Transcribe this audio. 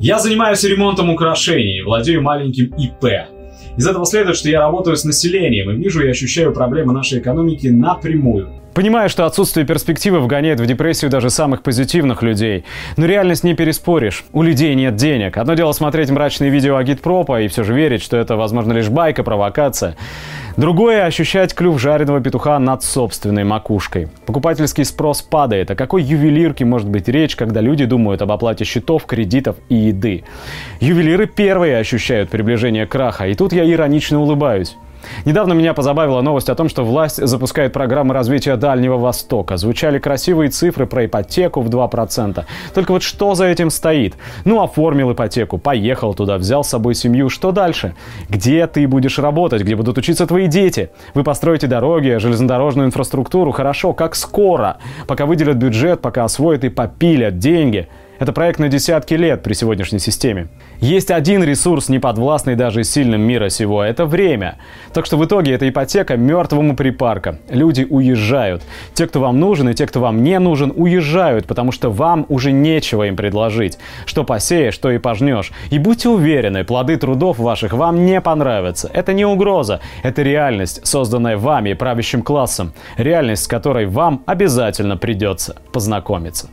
Я занимаюсь ремонтом украшений, владею маленьким ИП. Из этого следует, что я работаю с населением и вижу и ощущаю проблемы нашей экономики напрямую. Понимаю, что отсутствие перспективы вгоняет в депрессию даже самых позитивных людей. Но реальность не переспоришь. У людей нет денег. Одно дело смотреть мрачные видео агитпропа и все же верить, что это, возможно, лишь байка, провокация. Другое – ощущать клюв жареного петуха над собственной макушкой. Покупательский спрос падает. О какой ювелирке может быть речь, когда люди думают об оплате счетов, кредитов и еды? Ювелиры первые ощущают приближение краха. И тут я иронично улыбаюсь. Недавно меня позабавила новость о том, что власть запускает программы развития Дальнего Востока. Звучали красивые цифры про ипотеку в 2%. Только вот что за этим стоит? Ну, оформил ипотеку, поехал туда, взял с собой семью. Что дальше? Где ты будешь работать? Где будут учиться твои дети? Вы построите дороги, железнодорожную инфраструктуру. Хорошо, как скоро? Пока выделят бюджет, пока освоят и попилят деньги – это проект на десятки лет при сегодняшней системе. Есть один ресурс, не подвластный даже сильным мира сего – это время. Так что в итоге эта ипотека мертвому припарка. Люди уезжают. Те, кто вам нужен и те, кто вам не нужен, уезжают, потому что вам уже нечего им предложить. Что посеешь, что и пожнешь. И будьте уверены, плоды трудов ваших вам не понравятся. Это не угроза, это реальность, созданная вами и правящим классом. Реальность, с которой вам обязательно придется познакомиться.